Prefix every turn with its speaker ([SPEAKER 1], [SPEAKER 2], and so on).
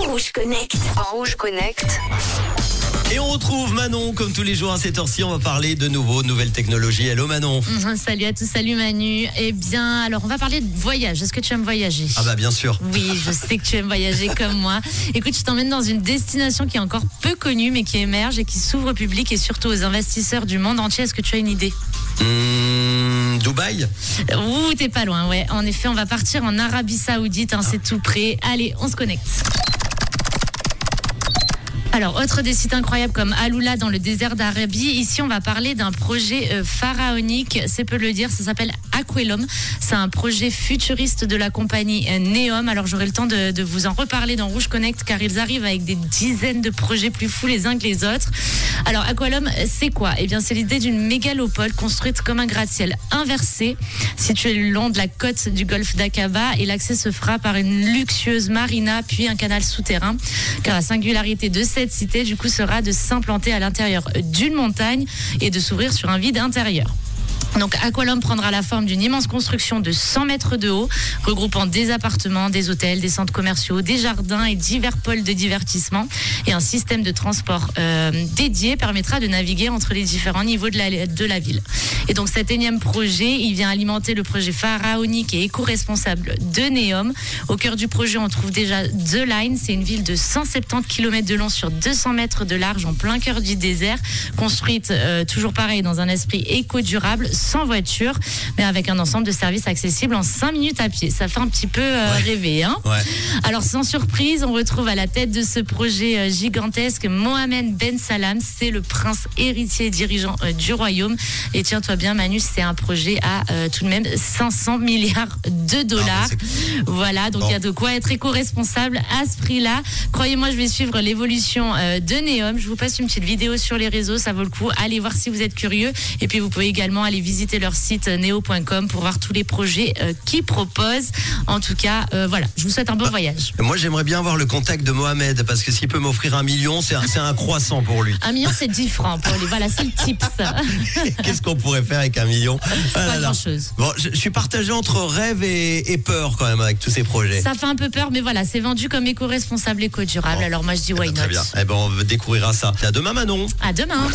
[SPEAKER 1] Rouge Connect.
[SPEAKER 2] Rouge Connect.
[SPEAKER 3] Et on retrouve Manon, comme tous les jours à cette heure-ci, on va parler de nouveaux, nouvelles technologies. Hello Manon.
[SPEAKER 4] Mhm, Salut à tous, salut Manu. Eh bien, alors on va parler de voyage. Est-ce que tu aimes voyager?
[SPEAKER 3] Ah bah bien sûr.
[SPEAKER 4] Oui, je sais que tu aimes voyager comme moi. Écoute, je t'emmène dans une destination qui est encore peu connue, mais qui émerge et qui s'ouvre au public et surtout aux investisseurs du monde entier. Est-ce que tu as une idée?
[SPEAKER 3] Hmm, Dubaï
[SPEAKER 4] Ouh, t'es pas loin, ouais. En effet, on va partir en Arabie Saoudite, hein, c'est tout près. Allez, on se connecte. Alors, autre des sites incroyables comme Aloula dans le désert d'Arabie. Ici, on va parler d'un projet euh, pharaonique, c'est peu le dire, ça s'appelle Aquelum. C'est un projet futuriste de la compagnie euh, Neom. Alors, j'aurai le temps de, vous en reparler dans Rouge Connect car ils arrivent avec des dizaines de projets plus fous les uns que les autres. Alors, Aqualum, c'est quoi? Eh bien, c'est l'idée d'une mégalopole construite comme un gratte-ciel inversé, située le long de la côte du golfe d'Aqaba. Et l'accès se fera par une luxueuse marina, puis un canal souterrain. Car la singularité de cette cité, du coup, sera de s'implanter à l'intérieur d'une montagne et de s'ouvrir sur un vide intérieur. Donc Aqualum prendra la forme d'une immense construction de 100 mètres de haut, regroupant des appartements, des hôtels, des centres commerciaux, des jardins et divers pôles de divertissement. Et un système de transport euh, dédié permettra de naviguer entre les différents niveaux de la, ville. Et donc cet énième projet, il vient alimenter le projet pharaonique et éco-responsable de Neom. Au cœur du projet, on trouve déjà The Line. C'est une ville de 170 km de long sur 200 mètres de large en plein cœur du désert, construite euh, toujours pareil dans un esprit éco-durable sans voiture, mais avec un ensemble de services accessibles en 5 minutes à pied. Ça fait un petit peu euh,
[SPEAKER 3] Ouais.
[SPEAKER 4] rêver. Hein
[SPEAKER 3] Ouais.
[SPEAKER 4] alors sans surprise, on retrouve à la tête de ce projet euh, gigantesque Mohamed Ben Salam. C'est le prince héritier dirigeant euh, du royaume. Et tiens-toi bien Manu, c'est un projet à euh, tout de même 500 milliards de dollars.
[SPEAKER 3] Ah, bah,
[SPEAKER 4] voilà, donc il y a de quoi être éco-responsable à ce prix-là. Croyez-moi, je vais suivre l'évolution de Neom. Je vous passe une petite vidéo sur les réseaux, ça vaut le coup. Allez voir si vous êtes curieux. Et puis vous pouvez également aller visiter leur site neo.com pour voir tous les projets euh, qu'ils proposent. En tout cas, euh, voilà, je vous souhaite un bon voyage.
[SPEAKER 3] Moi j'aimerais bien avoir le contact de Mohamed parce que s'il peut m'offrir un million, c'est un, croissant pour lui.
[SPEAKER 4] Un million, c'est 10 francs pour les. Voilà, c'est le tips.
[SPEAKER 3] Qu'est-ce qu'on pourrait faire avec un million? Ah
[SPEAKER 4] Pas grand-chose.
[SPEAKER 3] Bon, je, je suis partagé entre rêve et, et peur quand même avec tous ces projets.
[SPEAKER 4] Ça fait un peu peur, mais voilà, c'est vendu comme éco-responsable, éco-durable.
[SPEAKER 3] Bon.
[SPEAKER 4] Alors moi, je dis why
[SPEAKER 3] Très
[SPEAKER 4] not?
[SPEAKER 3] bien. Eh ben on découvrira ça. À demain Manon.
[SPEAKER 4] À demain.